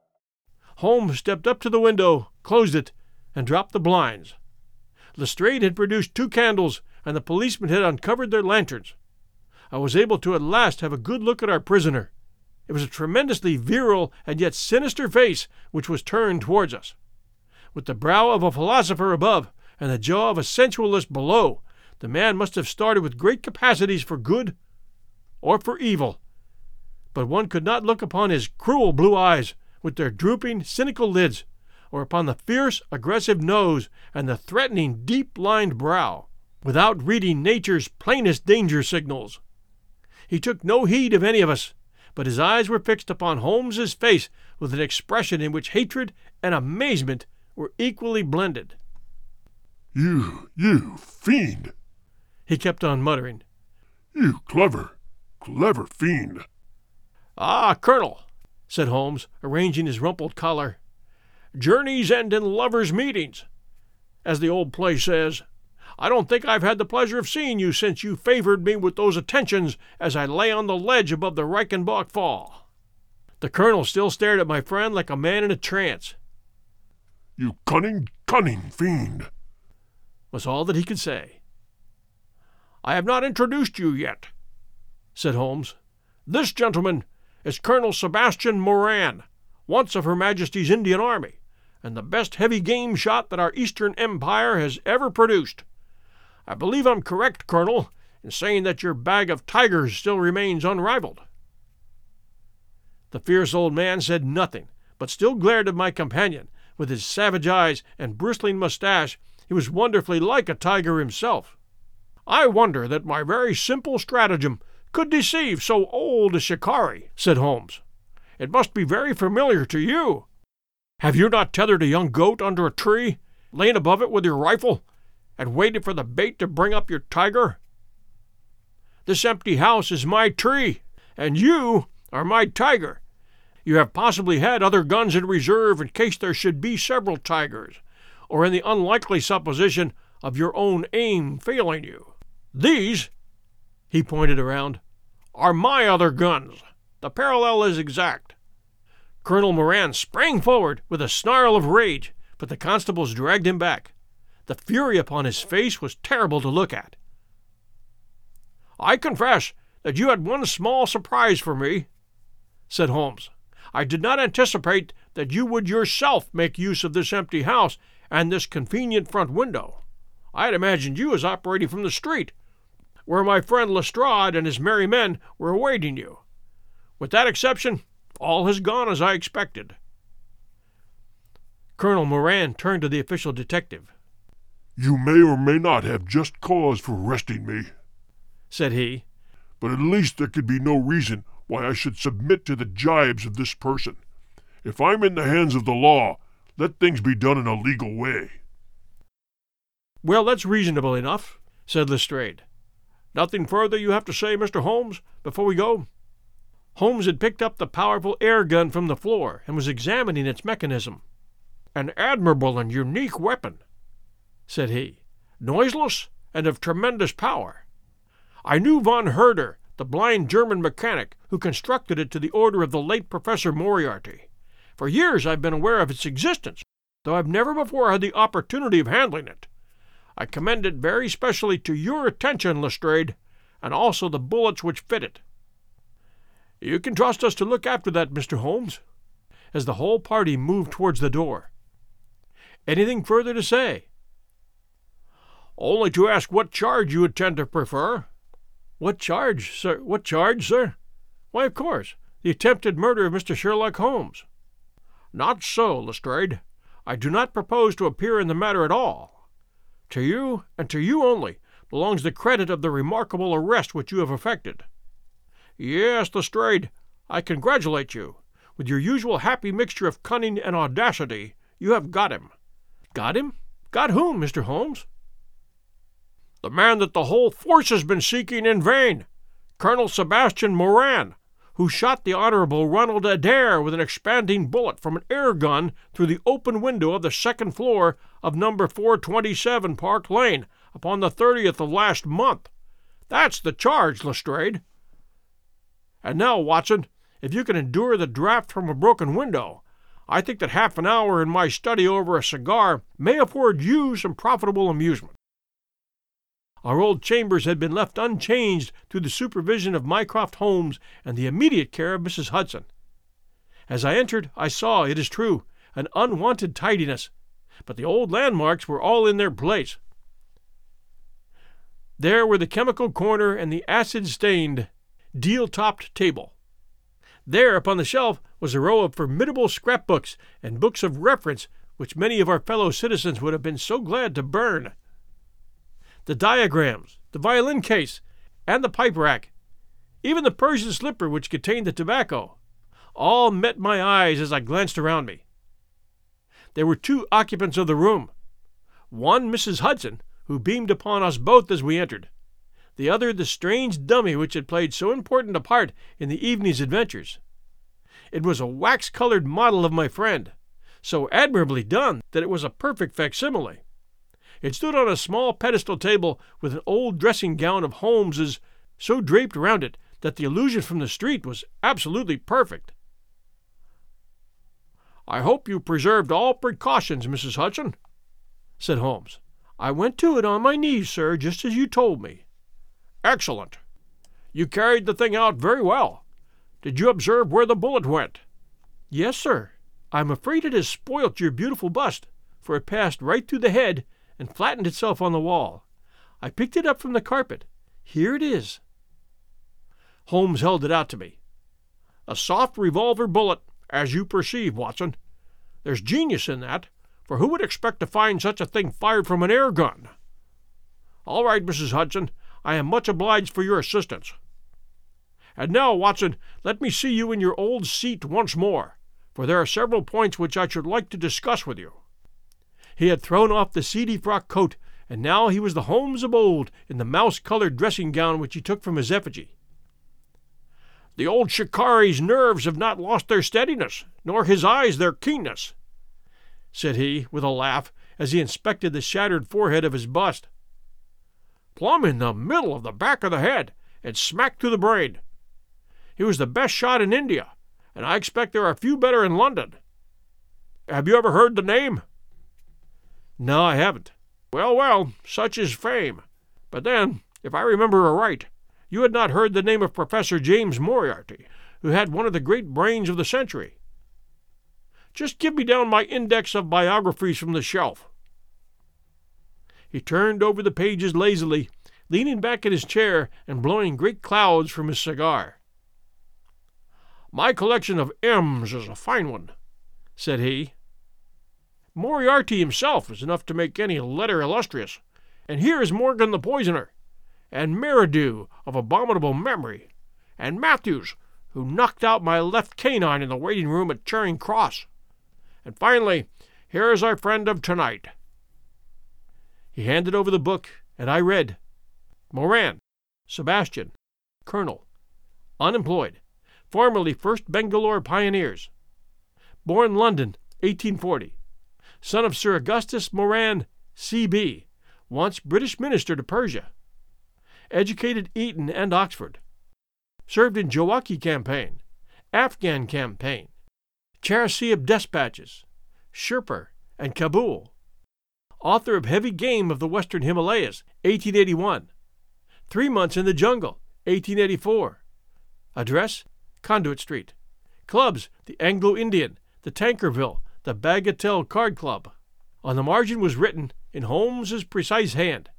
Holmes stepped up to the window, closed it, and dropped the blinds. Lestrade had produced two candles, and the policemen had uncovered their lanterns. I was able to at last have a good look at our prisoner. It was a tremendously virile and yet sinister face which was turned towards us. With the brow of a philosopher above and the jaw of a sensualist below, the man must have started with great capacities for good or for evil. But one could not look upon his cruel blue eyes with their drooping, cynical lids, or upon the fierce, aggressive nose and the threatening, deep lined brow, without reading nature's plainest danger signals. He took no heed of any of us, but his eyes were fixed upon Holmes's face with an expression in which hatred and amazement were equally blended. You, you fiend! He kept on muttering. You clever, clever fiend! Ah, Colonel, said Holmes, arranging his rumpled collar. Journeys end in lovers' meetings, as the old play says. I don't think I've had the pleasure of seeing you since you favored me with those attentions as I lay on the ledge above the Reichenbach Fall. The colonel still stared at my friend like a man in a trance. You cunning, cunning fiend! was all that he could say. I have not introduced you yet, said Holmes. This gentleman is Colonel Sebastian Moran, once of Her Majesty's Indian Army, and the best heavy game shot that our Eastern Empire has ever produced. I believe I'm correct, Colonel, in saying that your bag of tigers still remains unrivaled. The fierce old man said nothing, but still glared at my companion. With his savage eyes and bristling mustache, he was wonderfully like a tiger himself. I wonder that my very simple stratagem could deceive so old a shikari, said Holmes. It must be very familiar to you. Have you not tethered a young goat under a tree, lain above it with your rifle, and waited for the bait to bring up your tiger? This empty house is my tree, and you are my tiger. You have possibly had other guns in reserve in case there should be several tigers, or in the unlikely supposition of your own aim failing you. These he pointed around, are my other guns. The parallel is exact. Colonel Moran sprang forward with a snarl of rage, but the constables dragged him back. The fury upon his face was terrible to look at. I confess that you had one small surprise for me, said Holmes. I did not anticipate that you would yourself make use of this empty house and this convenient front window. I had imagined you as operating from the street, where my friend Lestrade and his merry men were awaiting you. With that exception, all has gone as I expected. Colonel Moran turned to the official detective. You may or may not have just cause for arresting me, said he, but at least there could be no reason why I should submit to the jibes of this person. If I'm in the hands of the law, let things be done in a legal way. Well, that's reasonable enough, said Lestrade. Nothing further you have to say, Mr. Holmes, before we go? Holmes had picked up the powerful air gun from the floor and was examining its mechanism. An admirable and unique weapon, said he, noiseless and of tremendous power. I knew von Herder, the blind German mechanic who constructed it to the order of the late Professor Moriarty. For years I've been aware of its existence, though I've never before had the opportunity of handling it. I commend it very specially to your attention, Lestrade, and also the bullets which fit it. You can trust us to look after that, Mr. Holmes, as the whole party moved towards the door. Anything further to say? Only to ask what charge you intend to prefer. What charge, sir? What charge, sir? Why, of course, the attempted murder of Mr. Sherlock Holmes. Not so, Lestrade. I do not propose to appear in the matter at all. To you, and to you only, belongs the credit of the remarkable arrest which you have effected. Yes, Lestrade, I congratulate you. With your usual happy mixture of cunning and audacity, you have got him. Got him? Got whom, Mr. Holmes? The man that the whole force has been seeking in vain, Colonel Sebastian Moran, who shot the Honorable Ronald Adair with an expanding bullet from an air gun through the open window of the second floor of number 427 Park Lane upon the 30th of last month. That's the charge, Lestrade. And now, Watson, if you can endure the draught from a broken window, I think that half an hour in my study over a cigar may afford you some profitable amusement. Our old chambers had been left unchanged through the supervision of Mycroft Holmes and the immediate care of Mrs. Hudson. As I entered, I saw, it is true, an unwonted tidiness, but the old landmarks were all in their place. There were the chemical corner and the acid stained, deal topped table. There, upon the shelf, was a row of formidable scrapbooks and books of reference which many of our fellow citizens would have been so glad to burn the diagrams, the violin case, and the pipe rack, even the Persian slipper which contained the tobacco, all met my eyes as I glanced around me. There were two occupants of the room one Mrs. Hudson, who beamed upon us both as we entered, the other the strange dummy which had played so important a part in the evening's adventures. It was a wax colored model of my friend, so admirably done that it was a perfect facsimile. It stood on a small pedestal table with an old dressing gown of Holmes's so draped round it that the illusion from the street was absolutely perfect. I hope you preserved all precautions, Mrs. Hudson, said Holmes. I went to it on my knees, sir, just as you told me. Excellent. You carried the thing out very well. Did you observe where the bullet went? Yes, sir. I'm afraid it has spoilt your beautiful bust, for it passed right through the head and flattened itself on the wall. I picked it up from the carpet. Here it is. Holmes held it out to me. A soft revolver bullet, as you perceive, Watson. There's genius in that, for who would expect to find such a thing fired from an air gun? All right, Mrs. Hudson, I am much obliged for your assistance. And now, Watson, let me see you in your old seat once more, for there are several points which I should like to discuss with you. He had thrown off the seedy frock coat, and now he was the Holmes of old in the mouse colored dressing gown which he took from his effigy. The old shikari's nerves have not lost their steadiness, nor his eyes their keenness, said he, with a laugh, as he inspected the shattered forehead of his bust. Plumb in the middle of the back of the head, and smack through the brain. He was the best shot in India, and I expect there are few better in London. Have you ever heard the name? No, I haven't. Well, well, such is fame. But then, if I remember aright, you had not heard the name of Professor James Moriarty, who had one of the great brains of the century. Just give me down my index of biographies from the shelf. He turned over the pages lazily, leaning back in his chair and blowing great clouds from his cigar. My collection of M's is a fine one, said he, Moriarty himself is enough to make any letter illustrious. And here is Morgan the poisoner, and Merridew of abominable memory, and Matthews, who knocked out my left canine in the waiting room at Charing Cross. And finally, here is our friend of tonight. He handed over the book, and I read Moran, Sebastian, Colonel, unemployed, formerly 1st Bangalore Pioneers, born London, 1840 son of Sir Augustus Moran, C.B., once British minister to Persia. Educated Eton and Oxford. Served in Jawaki campaign, Afghan campaign, Charasiab despatches, Sherpur, and Kabul. Author of Heavy Game of the Western Himalayas, 1881. Three Months in the Jungle, 1884. Address, Conduit Street. Clubs, the Anglo Indian, the Tankerville, the Bagatelle Card Club. On the margin was written, in Holmes's precise hand,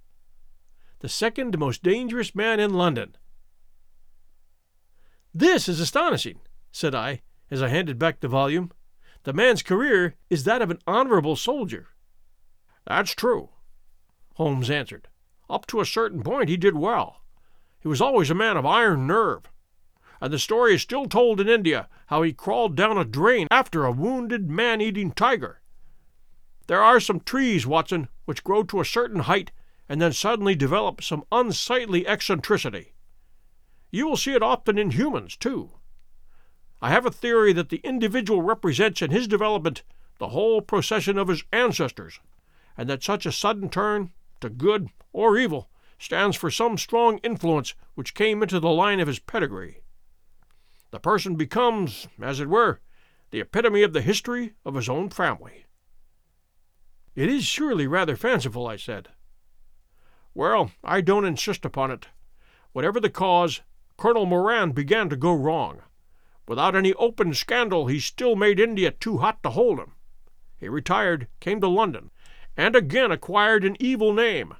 the second most dangerous man in London. This is astonishing, said I, as I handed back the volume. The man's career is that of an honorable soldier. That's true, Holmes answered. Up to a certain point he did well. He was always a man of iron nerve. And the story is still told in India how he crawled down a drain after a wounded man eating tiger. There are some trees, Watson, which grow to a certain height and then suddenly develop some unsightly eccentricity. You will see it often in humans, too. I have a theory that the individual represents in his development the whole procession of his ancestors, and that such a sudden turn, to good or evil, stands for some strong influence which came into the line of his pedigree. The person becomes, as it were, the epitome of the history of his own family. It is surely rather fanciful, I said. Well, I don't insist upon it. Whatever the cause, Colonel Moran began to go wrong. Without any open scandal, he still made India too hot to hold him. He retired, came to London, and again acquired an evil name.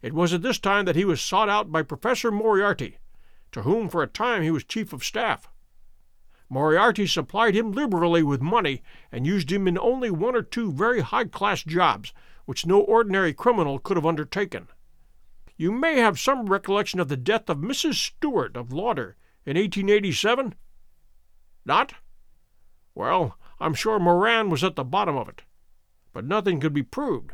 It was at this time that he was sought out by Professor Moriarty, to whom for a time he was chief of staff. Moriarty supplied him liberally with money and used him in only one or two very high class jobs which no ordinary criminal could have undertaken. You may have some recollection of the death of Mrs. Stewart of Lauder in 1887? Not? Well, I'm sure Moran was at the bottom of it, but nothing could be proved.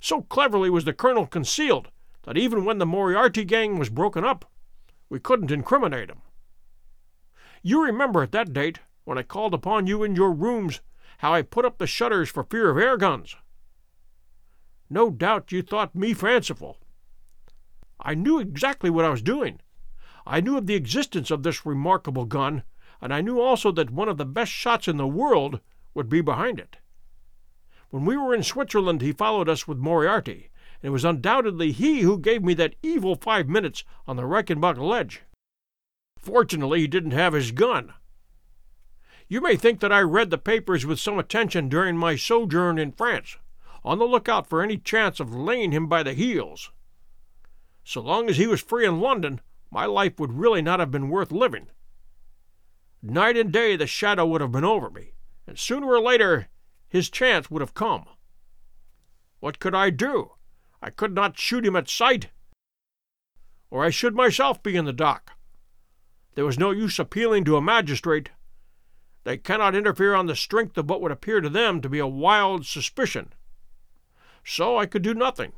So cleverly was the colonel concealed that even when the Moriarty gang was broken up, we couldn't incriminate him. You remember at that date, when I called upon you in your rooms, how I put up the shutters for fear of air guns. No doubt you thought me fanciful. I knew exactly what I was doing. I knew of the existence of this remarkable gun, and I knew also that one of the best shots in the world would be behind it. When we were in Switzerland, he followed us with Moriarty, and it was undoubtedly he who gave me that evil five minutes on the Reichenbach ledge. Fortunately, he didn't have his gun. You may think that I read the papers with some attention during my sojourn in France, on the lookout for any chance of laying him by the heels. So long as he was free in London, my life would really not have been worth living. Night and day the shadow would have been over me, and sooner or later his chance would have come. What could I do? I could not shoot him at sight, or I should myself be in the dock. There was no use appealing to a magistrate. They cannot interfere on the strength of what would appear to them to be a wild suspicion. So I could do nothing.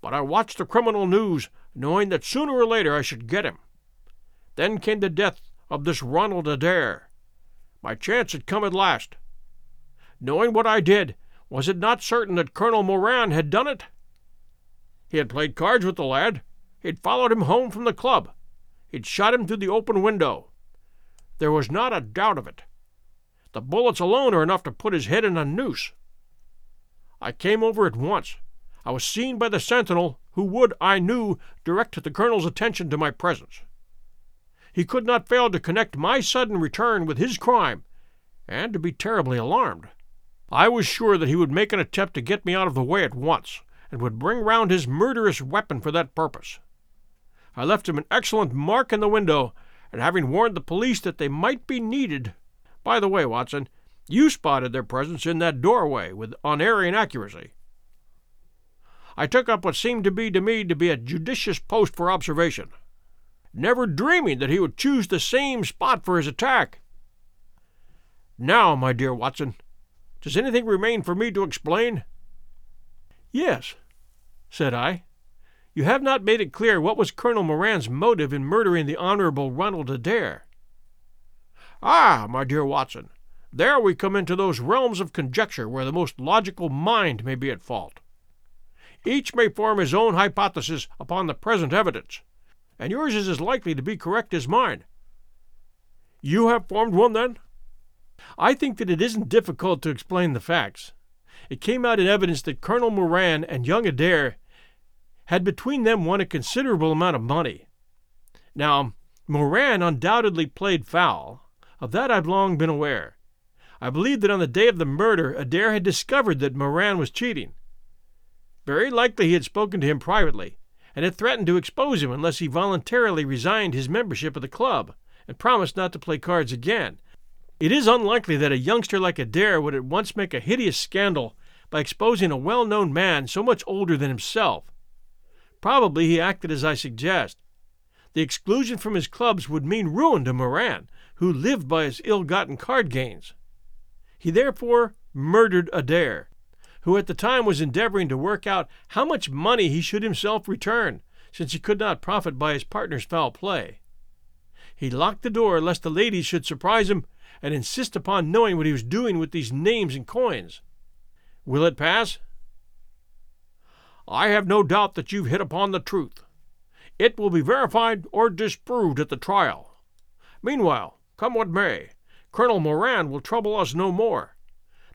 But I watched the criminal news, knowing that sooner or later I should get him. Then came the death of this Ronald Adair. My chance had come at last. Knowing what I did, was it not certain that Colonel Moran had done it? He had played cards with the lad. He had followed him home from the club. He'd shot him through the open window. There was not a doubt of it. The bullets alone are enough to put his head in a noose. I came over at once. I was seen by the sentinel, who would, I knew, direct the colonel's attention to my presence. He could not fail to connect my sudden return with his crime, and to be terribly alarmed. I was sure that he would make an attempt to get me out of the way at once, and would bring round his murderous weapon for that purpose. I left him an excellent mark in the window, and having warned the police that they might be needed. By the way, Watson, you spotted their presence in that doorway with unerring accuracy. I took up what seemed to be to me to be a judicious post for observation, never dreaming that he would choose the same spot for his attack. Now, my dear Watson, does anything remain for me to explain? Yes, said I. You have not made it clear what was Colonel Moran's motive in murdering the Honorable Ronald Adair. Ah, my dear Watson, there we come into those realms of conjecture where the most logical mind may be at fault. Each may form his own hypothesis upon the present evidence, and yours is as likely to be correct as mine. You have formed one, then? I think that it isn't difficult to explain the facts. It came out in evidence that Colonel Moran and young Adair had between them won a considerable amount of money. Now, Moran undoubtedly played foul. Of that I've long been aware. I believe that on the day of the murder, Adair had discovered that Moran was cheating. Very likely he had spoken to him privately, and had threatened to expose him unless he voluntarily resigned his membership of the club and promised not to play cards again. It is unlikely that a youngster like Adair would at once make a hideous scandal by exposing a well known man so much older than himself Probably he acted as I suggest. The exclusion from his clubs would mean ruin to Moran, who lived by his ill gotten card gains. He therefore murdered Adair, who at the time was endeavoring to work out how much money he should himself return, since he could not profit by his partner's foul play. He locked the door lest the ladies should surprise him and insist upon knowing what he was doing with these names and coins. Will it pass? I have no doubt that you've hit upon the truth. It will be verified or disproved at the trial. Meanwhile, come what may, Colonel Moran will trouble us no more.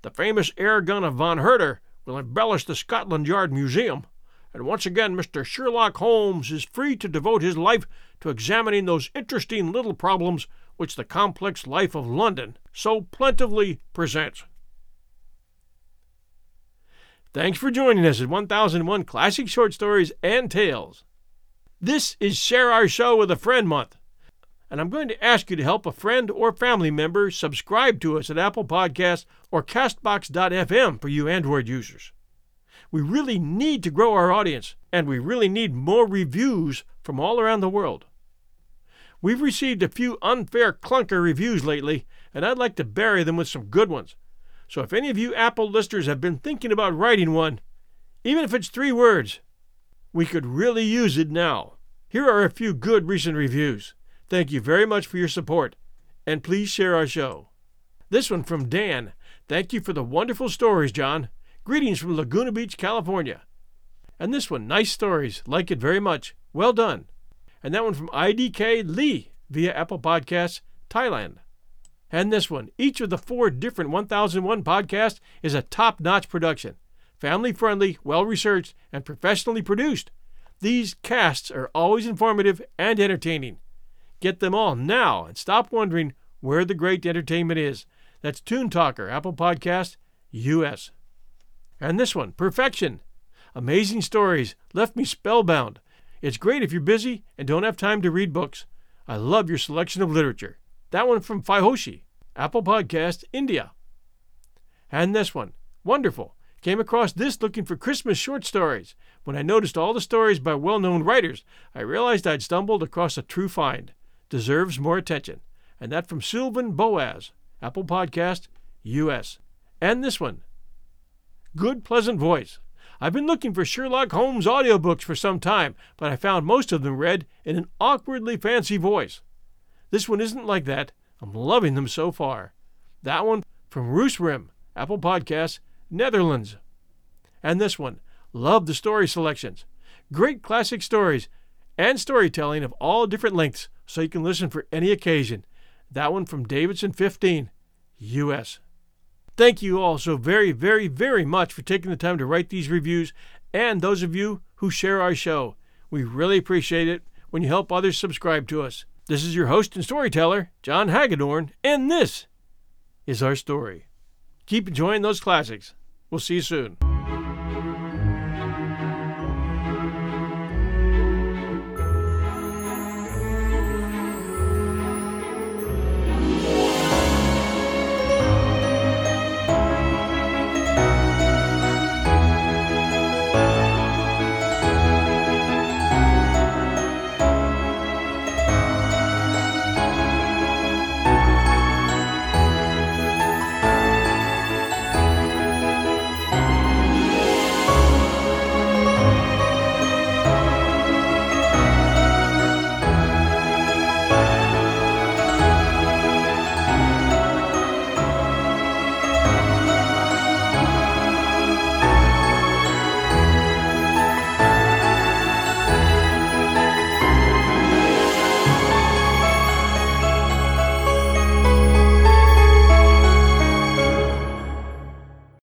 The famous air gun of von Herder will embellish the Scotland Yard Museum, and once again Mr. Sherlock Holmes is free to devote his life to examining those interesting little problems which the complex life of London so plentifully presents. Thanks for joining us at 1001 Classic Short Stories and Tales. This is Share Our Show with a Friend Month, and I'm going to ask you to help a friend or family member subscribe to us at Apple Podcasts or Castbox.fm for you Android users. We really need to grow our audience, and we really need more reviews from all around the world. We've received a few unfair clunker reviews lately, and I'd like to bury them with some good ones. So if any of you Apple listeners have been thinking about writing one, even if it's three words, we could really use it now. Here are a few good recent reviews. Thank you very much for your support, and please share our show. This one from Dan. Thank you for the wonderful stories, John. Greetings from Laguna Beach, California. And this one, nice stories. Like it very much. Well done. And that one from IDK Lee via Apple Podcasts, Thailand. And this one, each of the four different 1001 podcasts is a top notch production. Family friendly, well researched, and professionally produced. These casts are always informative and entertaining. Get them all now and stop wondering where the great entertainment is. That's Toon Talker, Apple Podcast, US. And this one, Perfection. Amazing stories, left me spellbound. It's great if you're busy and don't have time to read books. I love your selection of literature. That one from Faihoshi, Apple Podcast, India. And this one, wonderful. Came across this looking for Christmas short stories. When I noticed all the stories by well known writers, I realized I'd stumbled across a true find. Deserves more attention. And that from Sylvan Boaz, Apple Podcast, US. And this one, Good Pleasant Voice. I've been looking for Sherlock Holmes audiobooks for some time, but I found most of them read in an awkwardly fancy voice. This one isn't like that. I'm loving them so far. That one from Roosrim, Apple Podcasts, Netherlands. And this one, love the story selections. Great classic stories and storytelling of all different lengths so you can listen for any occasion. That one from Davidson 15, US. Thank you all so very, very, very much for taking the time to write these reviews and those of you who share our show. We really appreciate it when you help others subscribe to us. This is your host and storyteller, John Hagedorn, and this is our story. Keep enjoying those classics. We'll see you soon.